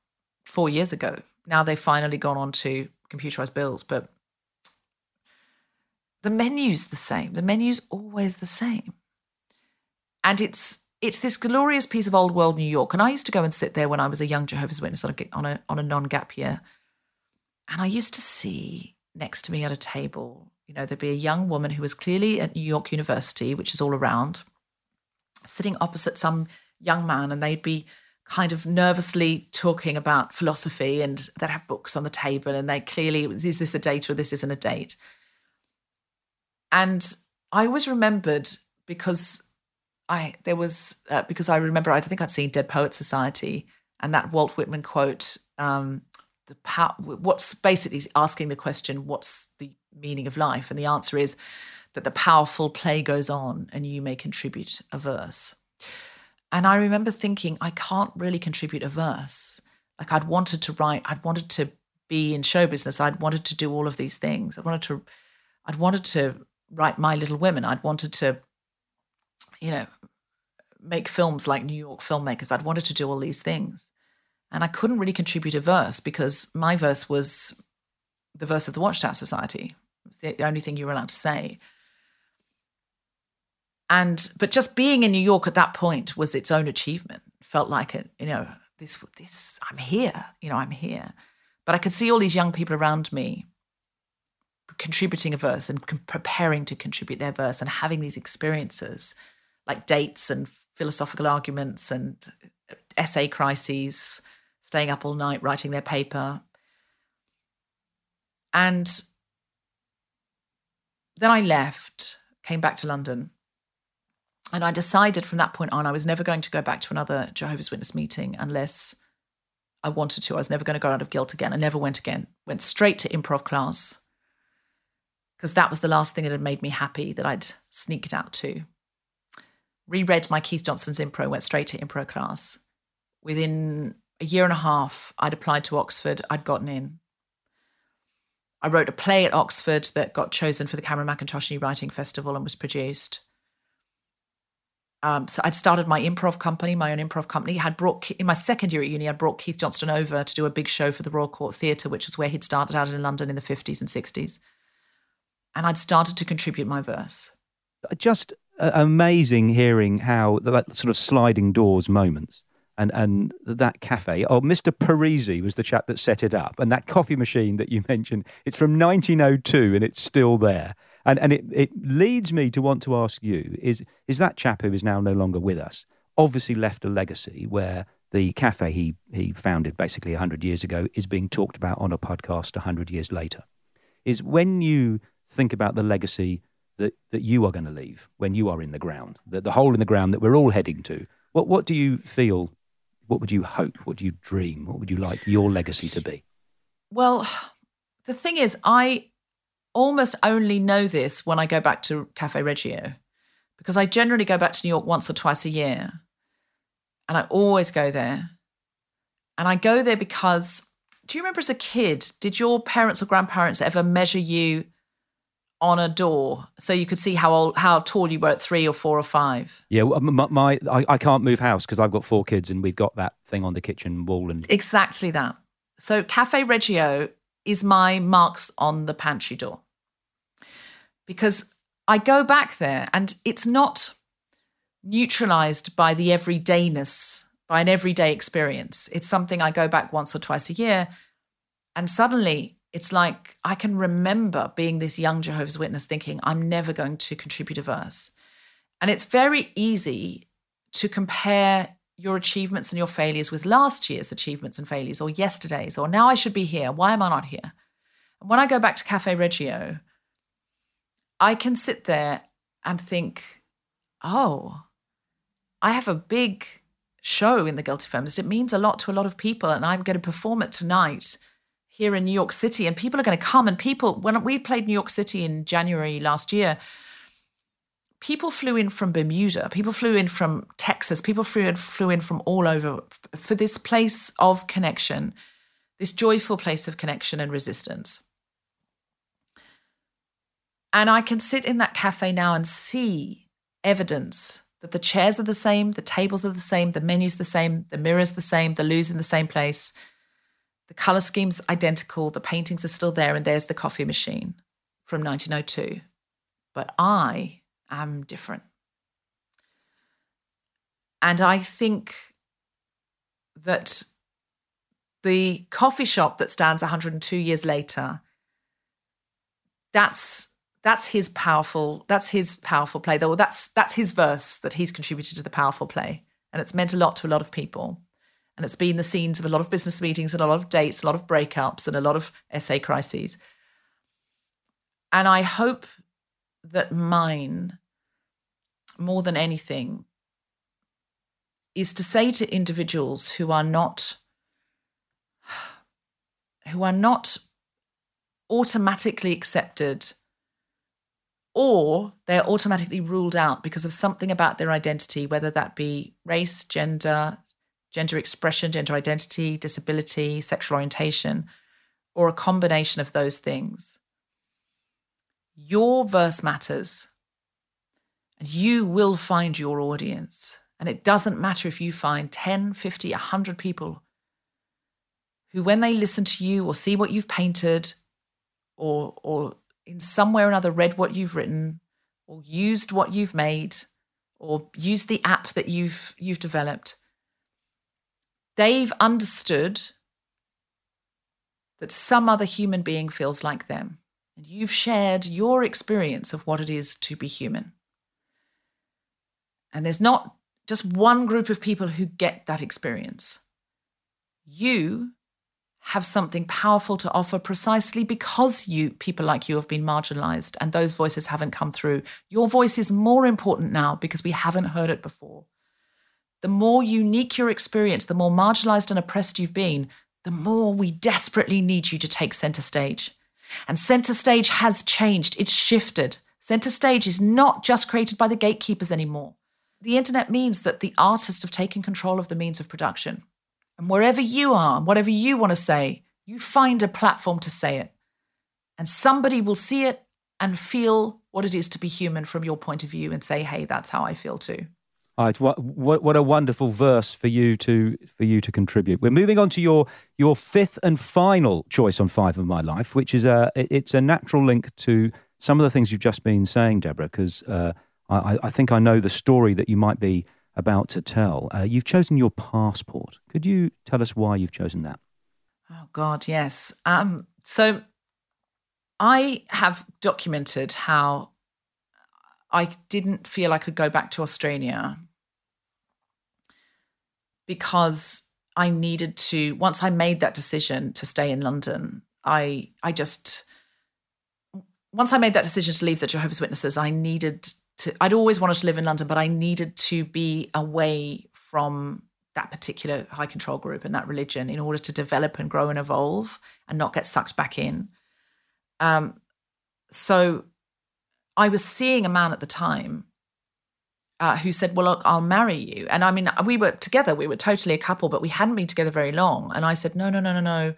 four years ago. Now they've finally gone on to computerized bills. But the menu's the same. The menu's always the same. And it's it's this glorious piece of old world New York. And I used to go and sit there when I was a young Jehovah's Witness on a on a, on a non-gap year. And I used to see next to me at a table, you know, there'd be a young woman who was clearly at New York University, which is all around, sitting opposite some young man, and they'd be kind of nervously talking about philosophy and they'd have books on the table and they clearly is this a date or this isn't a date and I always remembered because I there was uh, because I remember I think I'd seen Dead Poet Society and that Walt Whitman quote. Um, the power, what's basically asking the question, what's the meaning of life? And the answer is that the powerful play goes on and you may contribute a verse. And I remember thinking, I can't really contribute a verse. Like I'd wanted to write, I'd wanted to be in show business, I'd wanted to do all of these things. I wanted to, I'd wanted to write My Little Women. I'd wanted to, you know, make films like New York filmmakers. I'd wanted to do all these things. And I couldn't really contribute a verse because my verse was the verse of the Watchtower Society. It was the only thing you were allowed to say. And but just being in New York at that point was its own achievement. felt like it, you know, this this I'm here, you know, I'm here. But I could see all these young people around me contributing a verse and preparing to contribute their verse and having these experiences like dates and philosophical arguments and essay crises, staying up all night writing their paper. And then I left, came back to London. And I decided from that point on, I was never going to go back to another Jehovah's Witness meeting unless I wanted to. I was never going to go out of guilt again. I never went again. Went straight to improv class because that was the last thing that had made me happy that I'd sneaked out to. Reread my Keith Johnstone's improv, went straight to improv class. Within a year and a half, I'd applied to Oxford, I'd gotten in. I wrote a play at Oxford that got chosen for the Cameron Mackintosh New Writing Festival and was produced. Um, so I'd started my improv company, my own improv company. Had brought in my second year at uni, I'd brought Keith Johnstone over to do a big show for the Royal Court Theatre, which is where he'd started out in London in the fifties and sixties and I'd started to contribute my verse. Just uh, amazing hearing how that sort of sliding doors moments and and that cafe. Oh, Mr. Parisi was the chap that set it up, and that coffee machine that you mentioned. It's from 1902, and it's still there. And and it it leads me to want to ask you: is is that chap who is now no longer with us obviously left a legacy where the cafe he he founded basically 100 years ago is being talked about on a podcast 100 years later? Is when you think about the legacy that, that you are going to leave when you are in the ground, the, the hole in the ground that we're all heading to. What, what do you feel? What would you hope? What do you dream? What would you like your legacy to be? Well, the thing is, I almost only know this when I go back to Cafe Reggio because I generally go back to New York once or twice a year. And I always go there. And I go there because do you remember as a kid, did your parents or grandparents ever measure you on a door so you could see how old, how tall you were at three or four or five. Yeah, my, my I, I can't move house because I've got four kids and we've got that thing on the kitchen wall and exactly that. So Cafe Reggio is my marks on the pantry door because I go back there and it's not neutralized by the everydayness, by an everyday experience. It's something I go back once or twice a year And suddenly it's like I can remember being this young Jehovah's Witness thinking, I'm never going to contribute a verse. And it's very easy to compare your achievements and your failures with last year's achievements and failures or yesterday's or now I should be here. Why am I not here? And when I go back to Cafe Reggio, I can sit there and think, oh, I have a big show in the Guilty Feminist. It means a lot to a lot of people, and I'm going to perform it tonight here in New York City, and people are going to come. And people, when we played New York City in January last year, people flew in from Bermuda, people flew in from Texas, people flew in, flew in from all over for this place of connection, this joyful place of connection and resistance. And I can sit in that cafe now and see evidence that the chairs are the same, the tables are the same, the menu's the same, the mirror's the same, the loo's in the same place, the color scheme's identical, the paintings are still there, and there's the coffee machine from 1902. But I am different. And I think that the coffee shop that stands 102 years later, that's that's his powerful that's his powerful play. Though that's that's his verse that he's contributed to the powerful play. And it's meant a lot to a lot of people. And it's been the scenes of a lot of business meetings and a lot of dates a lot of breakups and a lot of essay crises. And i hope that mine more than anything is to say to individuals who are not who are not automatically accepted or they're automatically ruled out because of something about their identity whether that be race gender gender expression gender identity disability sexual orientation or a combination of those things your verse matters and you will find your audience. And it doesn't matter if you find 10, 50, 100 people who, when they listen to you or see what you've painted or, or in some way or another read what you've written or used what you've made or used the app that you've, you've developed, they've understood that some other human being feels like them. And you've shared your experience of what it is to be human. And there's not just one group of people who get that experience. You have something powerful to offer precisely because you people like you have been marginalized and those voices haven't come through. Your voice is more important now because we haven't heard it before. The more unique your experience, the more marginalized and oppressed you've been, the more we desperately need you to take center stage. And center stage has changed, it's shifted. Center stage is not just created by the gatekeepers anymore the internet means that the artists have taken control of the means of production. And wherever you are, whatever you want to say, you find a platform to say it. And somebody will see it and feel what it is to be human from your point of view and say, hey, that's how I feel too. All right, what, what, what a wonderful verse for you to for you to contribute. We're moving on to your your fifth and final choice on Five of My Life, which is a it's a natural link to some of the things you've just been saying, Deborah, because uh, I, I, think I know the story that you might be about to tell. Uh, you've chosen your passport. Could you tell us why you've chosen that? Oh, God, yes. Um, so I have documented how I didn't feel I could go back to Australia because I needed to, once I made that decision to stay in London, I, I just, once I made that decision to leave the Jehovah's Witnesses, I needed to I'd always wanted to live in London, but I needed to be away from that particular high control group and that religion in order to develop and grow and evolve and not get sucked back in. Um, so I was seeing a man at the time uh, who said, Well, look, I'll marry you. And I mean, we were together, we were totally a couple, but we hadn't been together very long. And I said, No, no, no, no, no.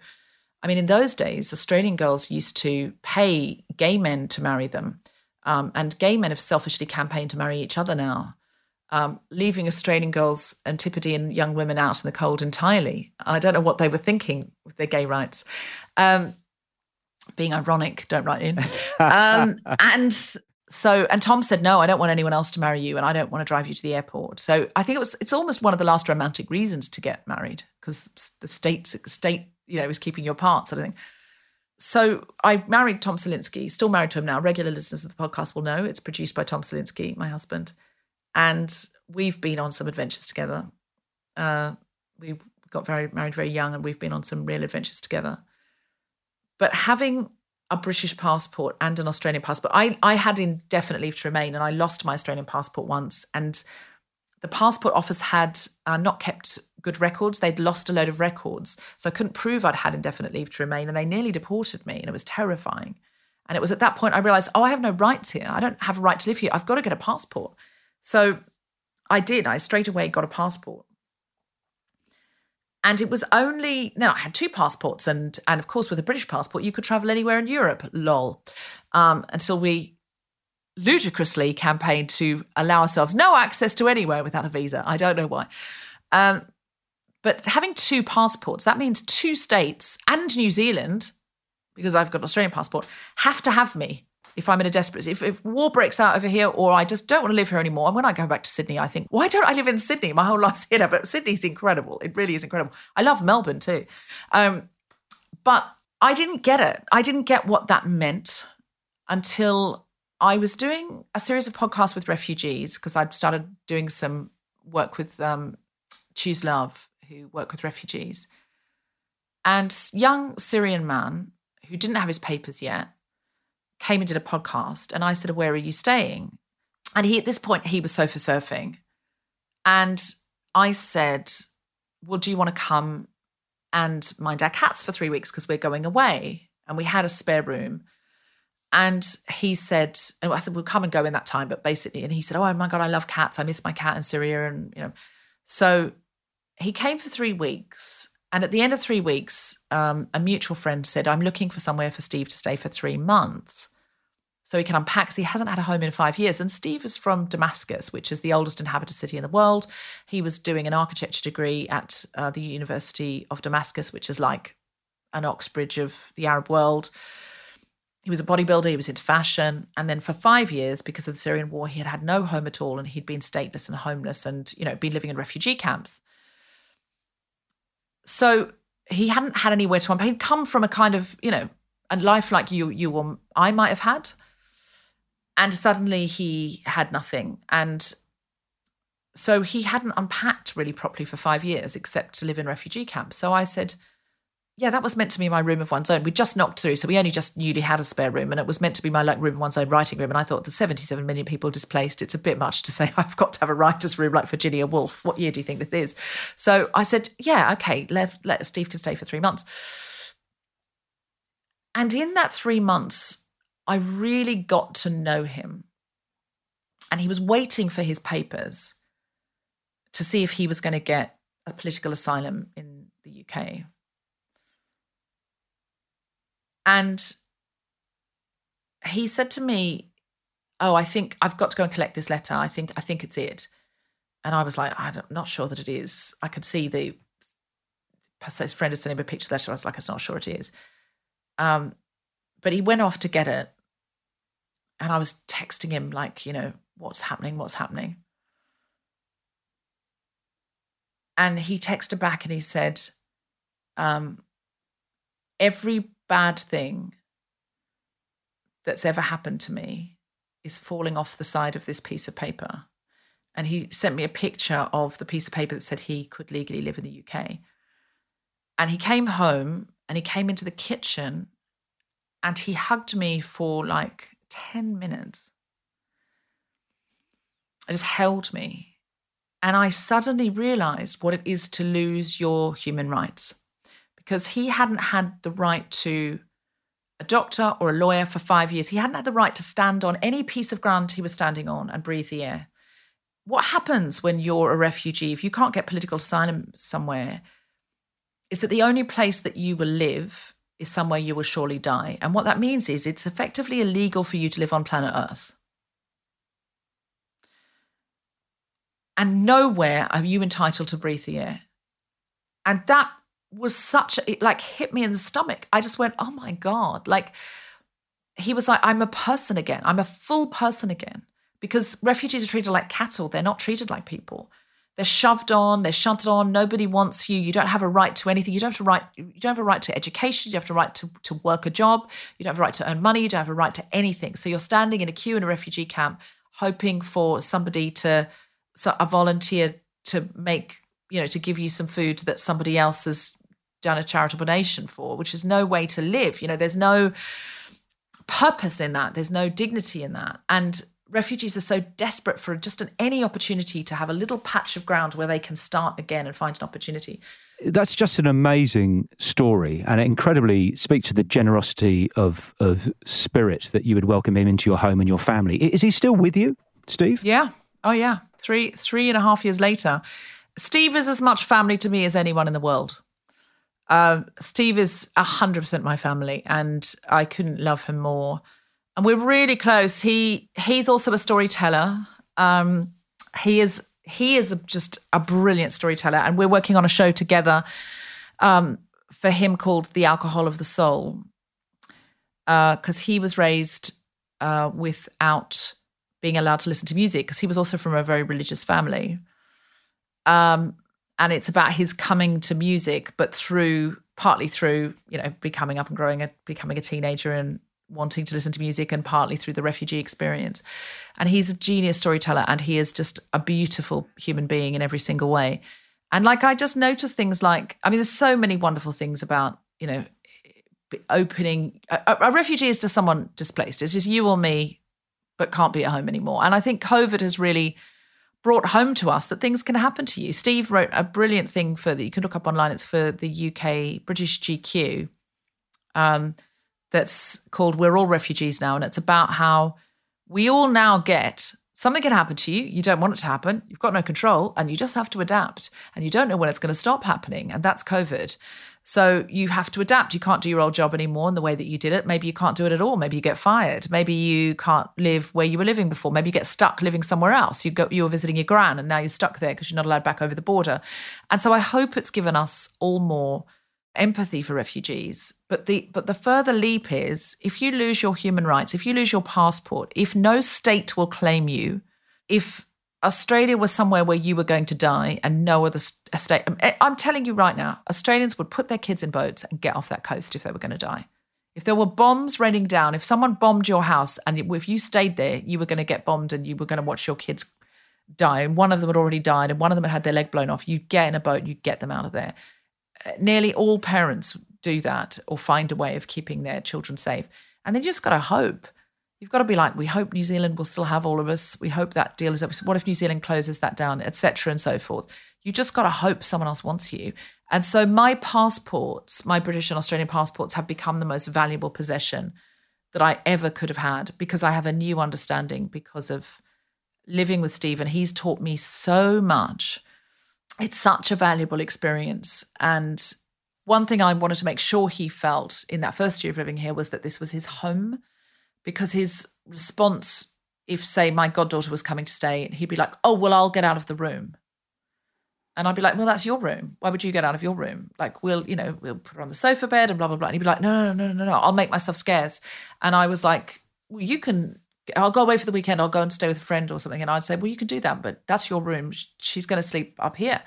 I mean, in those days, Australian girls used to pay gay men to marry them. Um, and gay men have selfishly campaigned to marry each other now, um, leaving Australian girls, Antipodean young women out in the cold entirely. I don't know what they were thinking with their gay rights. Um, being ironic, don't write in. Um, and so, and Tom said, no, I don't want anyone else to marry you, and I don't want to drive you to the airport. So I think it was, it's almost one of the last romantic reasons to get married because the state, state you know, was keeping you apart, sort of thing. So I married Tom Salinsky, still married to him now. Regular listeners of the podcast will know it's produced by Tom Salinsky, my husband. And we've been on some adventures together. Uh, we got very married very young and we've been on some real adventures together. But having a British passport and an Australian passport, I, I had indefinite leave to remain and I lost my Australian passport once. And the passport office had uh, not kept good records. They'd lost a load of records. So I couldn't prove I'd had indefinite leave to remain. And they nearly deported me. And it was terrifying. And it was at that point I realized, oh, I have no rights here. I don't have a right to live here. I've got to get a passport. So I did. I straight away got a passport. And it was only no, I had two passports, and and of course with a British passport you could travel anywhere in Europe. Lol. Um, until we ludicrously campaigned to allow ourselves no access to anywhere without a visa. I don't know why. Um, but having two passports, that means two states and New Zealand, because I've got an Australian passport, have to have me if I'm in a desperate if, if war breaks out over here or I just don't want to live here anymore. And when I go back to Sydney, I think, why don't I live in Sydney? My whole life's here. But Sydney's incredible. It really is incredible. I love Melbourne too. Um, but I didn't get it. I didn't get what that meant until I was doing a series of podcasts with refugees because I'd started doing some work with um, Choose Love, who work with refugees. And young Syrian man who didn't have his papers yet came and did a podcast, and I said, "Where are you staying?" And he, at this point, he was sofa surfing, and I said, "Well, do you want to come and mind our cats for three weeks because we're going away?" And we had a spare room. And he said, and I said, we'll come and go in that time. But basically, and he said, Oh my God, I love cats. I miss my cat in Syria. And, you know, so he came for three weeks. And at the end of three weeks, um, a mutual friend said, I'm looking for somewhere for Steve to stay for three months so he can unpack because he hasn't had a home in five years. And Steve is from Damascus, which is the oldest inhabited city in the world. He was doing an architecture degree at uh, the University of Damascus, which is like an Oxbridge of the Arab world. He was a bodybuilder, he was into fashion. And then for five years, because of the Syrian war, he had had no home at all and he'd been stateless and homeless and, you know, been living in refugee camps. So he hadn't had anywhere to unpack. He'd come from a kind of, you know, a life like you, you or I might have had. And suddenly he had nothing. And so he hadn't unpacked really properly for five years, except to live in refugee camps. So I said, yeah, that was meant to be my room of one's own. We just knocked through, so we only just newly had a spare room, and it was meant to be my like room of one's own writing room. And I thought the 77 million people displaced, it's a bit much to say I've got to have a writer's room like Virginia Woolf. What year do you think this is? So I said, yeah, okay, let, let Steve can stay for three months. And in that three months, I really got to know him. And he was waiting for his papers to see if he was going to get a political asylum in the UK. And he said to me, "Oh, I think I've got to go and collect this letter. I think I think it's it." And I was like, "I'm not sure that it is." I could see the his friend had sent him a picture letter. I was like, "I'm not sure it is." Um, but he went off to get it, and I was texting him like, you know, what's happening? What's happening? And he texted back and he said, um, every bad thing that's ever happened to me is falling off the side of this piece of paper. And he sent me a picture of the piece of paper that said he could legally live in the UK. And he came home and he came into the kitchen and he hugged me for like 10 minutes. I just held me. And I suddenly realized what it is to lose your human rights because he hadn't had the right to a doctor or a lawyer for five years. He hadn't had the right to stand on any piece of ground he was standing on and breathe the air. What happens when you're a refugee? If you can't get political asylum somewhere, is that the only place that you will live is somewhere you will surely die. And what that means is it's effectively illegal for you to live on planet Earth. And nowhere are you entitled to breathe the air. And that was such a, it like hit me in the stomach. I just went, oh my God. Like he was like, I'm a person again. I'm a full person again. Because refugees are treated like cattle. They're not treated like people. they're shoved on, they're shunted on. Nobody wants you. You don't have a right to anything. You don't have a right. You don't have a right to education. You don't have a right to, to work a job. You don't have a right to earn money. You don't have a right to anything. So you're standing in a queue in a refugee camp, hoping for somebody to, so a volunteer to make, you know, to give you some food that somebody else has done a charitable donation for, which is no way to live. You know, there's no purpose in that. There's no dignity in that. And refugees are so desperate for just an, any opportunity to have a little patch of ground where they can start again and find an opportunity. That's just an amazing story, and it incredibly speaks to the generosity of of spirit that you would welcome him into your home and your family. Is he still with you, Steve? Yeah. Oh yeah. Three three and a half years later, Steve is as much family to me as anyone in the world. Uh, Steve is hundred percent my family, and I couldn't love him more and we're really close. He he's also a storyteller. Um, he is he is just a brilliant storyteller, and we're working on a show together um, for him called "The Alcohol of the Soul," because uh, he was raised uh, without being allowed to listen to music because he was also from a very religious family. Um, and it's about his coming to music, but through partly through you know becoming up and growing, a, becoming a teenager and wanting to listen to music and partly through the refugee experience. And he's a genius storyteller and he is just a beautiful human being in every single way. And like I just noticed things like, I mean, there's so many wonderful things about, you know, opening a, a refugee is just someone displaced. It's just you or me, but can't be at home anymore. And I think COVID has really brought home to us that things can happen to you. Steve wrote a brilliant thing for that you can look up online. It's for the UK British GQ. Um, that's called We're All Refugees Now. And it's about how we all now get something can happen to you. You don't want it to happen. You've got no control and you just have to adapt. And you don't know when it's going to stop happening. And that's COVID. So you have to adapt. You can't do your old job anymore in the way that you did it. Maybe you can't do it at all. Maybe you get fired. Maybe you can't live where you were living before. Maybe you get stuck living somewhere else. You go, you were visiting your gran and now you're stuck there because you're not allowed back over the border. And so I hope it's given us all more empathy for refugees. But the but the further leap is if you lose your human rights, if you lose your passport, if no state will claim you, if Australia was somewhere where you were going to die and no other state, eh, I'm telling you right now, Australians would put their kids in boats and get off that coast if they were going to die. If there were bombs raining down, if someone bombed your house and if you stayed there, you were going to get bombed and you were going to watch your kids die. And one of them had already died and one of them had had their leg blown off. You'd get in a boat, you'd get them out of there nearly all parents do that or find a way of keeping their children safe. And they just got to hope. You've got to be like, we hope New Zealand will still have all of us. We hope that deal is up. What if New Zealand closes that down, etc., and so forth? You just got to hope someone else wants you. And so my passports, my British and Australian passports, have become the most valuable possession that I ever could have had because I have a new understanding because of living with Stephen. He's taught me so much it's such a valuable experience. And one thing I wanted to make sure he felt in that first year of living here was that this was his home because his response, if, say, my goddaughter was coming to stay, he'd be like, Oh, well, I'll get out of the room. And I'd be like, well, that's your room. Why would you get out of your room? Like, we'll, you know, we'll put her on the sofa bed and blah, blah, blah. And he'd be like, no, no, no, no, no. I'll make myself scarce. And I was like, well, you can I'll go away for the weekend. I'll go and stay with a friend or something. And I'd say, well, you can do that, but that's your room. She's going to sleep up here.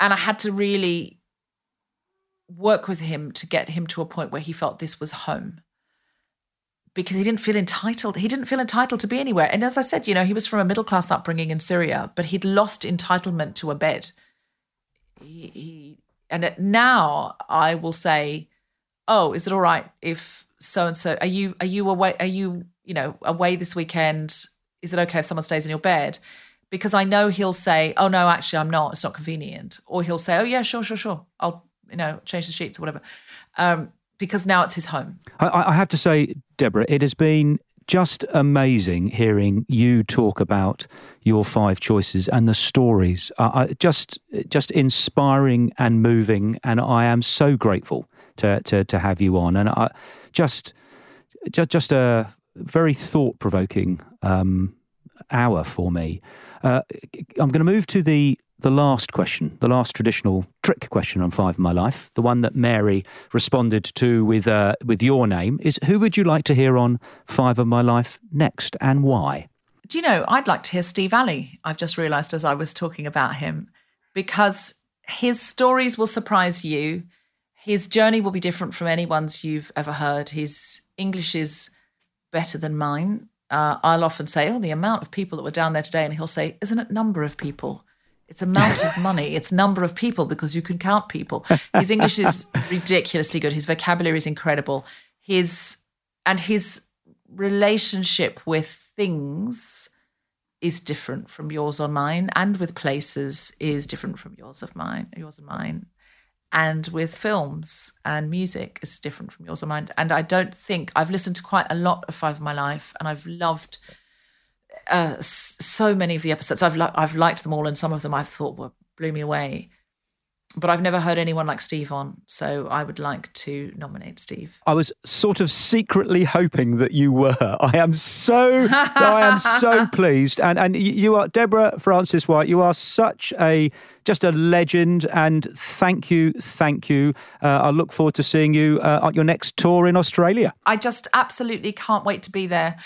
And I had to really work with him to get him to a point where he felt this was home because he didn't feel entitled. He didn't feel entitled to be anywhere. And as I said, you know, he was from a middle class upbringing in Syria, but he'd lost entitlement to a bed. He, he and now I will say, oh, is it all right if so and so are you are you away are you you know, away this weekend. Is it okay if someone stays in your bed? Because I know he'll say, oh, no, actually, I'm not. It's not convenient. Or he'll say, oh, yeah, sure, sure, sure. I'll, you know, change the sheets or whatever. Um, because now it's his home. I, I have to say, Deborah, it has been just amazing hearing you talk about your five choices and the stories. Uh, just, just inspiring and moving, and I am so grateful to to, to have you on. And I just, just, just a very thought provoking um, hour for me. Uh, I'm going to move to the the last question, the last traditional trick question on Five of My Life, the one that Mary responded to with uh, with your name, is who would you like to hear on Five of My Life next, and why? Do you know, I'd like to hear Steve Alley. I've just realized as I was talking about him, because his stories will surprise you. His journey will be different from anyone's you've ever heard. His English is better than mine. Uh, I'll often say, Oh, the amount of people that were down there today. And he'll say, Isn't it number of people? It's amount of money. It's number of people because you can count people. His English is ridiculously good. His vocabulary is incredible. His and his relationship with things is different from yours or mine, and with places is different from yours of mine, yours and mine, and with films and music is different from yours or mine. And I don't think I've listened to quite a lot of Five of My Life, and I've loved uh, so many of the episodes. I've li- I've liked them all, and some of them I've thought were blew me away but I've never heard anyone like Steve on, so I would like to nominate Steve. I was sort of secretly hoping that you were. I am so, I am so pleased, and and you are Deborah Frances-White. You are such a just a legend, and thank you, thank you. Uh, I look forward to seeing you uh, on your next tour in Australia. I just absolutely can't wait to be there.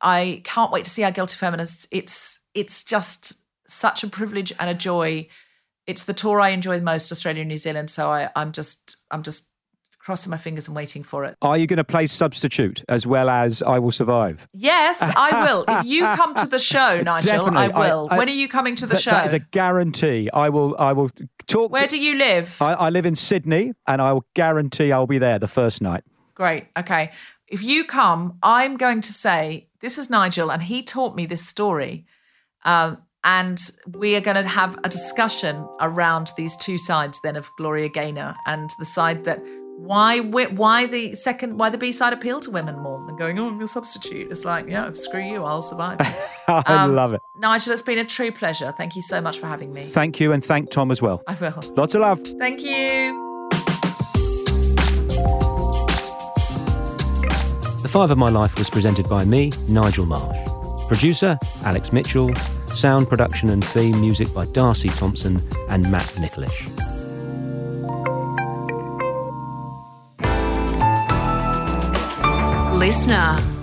I can't wait to see our guilty feminists. It's it's just such a privilege and a joy it's the tour I enjoy the most, Australia and New Zealand. So I, I'm just I'm just crossing my fingers and waiting for it. Are you going to play substitute as well as I Will Survive? Yes, I will. if you come to the show, Nigel, Definitely. I will. I, I, when are you coming to the th- show? That is a guarantee. I will. I will talk. Where do you live? I, I live in Sydney, and I will guarantee I'll be there the first night. Great. Okay. If you come, I'm going to say this is Nigel, and he taught me this story. Um, and we are going to have a discussion around these two sides then of Gloria Gaynor and the side that why why the second why the B side appeal to women more than going oh I'm your substitute. It's like yeah screw you I'll survive. I um, love it. Nigel, it's been a true pleasure. Thank you so much for having me. Thank you and thank Tom as well. I will. Lots of love. Thank you. Five of My Life was presented by me, Nigel Marsh. Producer, Alex Mitchell. Sound production and theme music by Darcy Thompson and Matt Nicholish. Listener.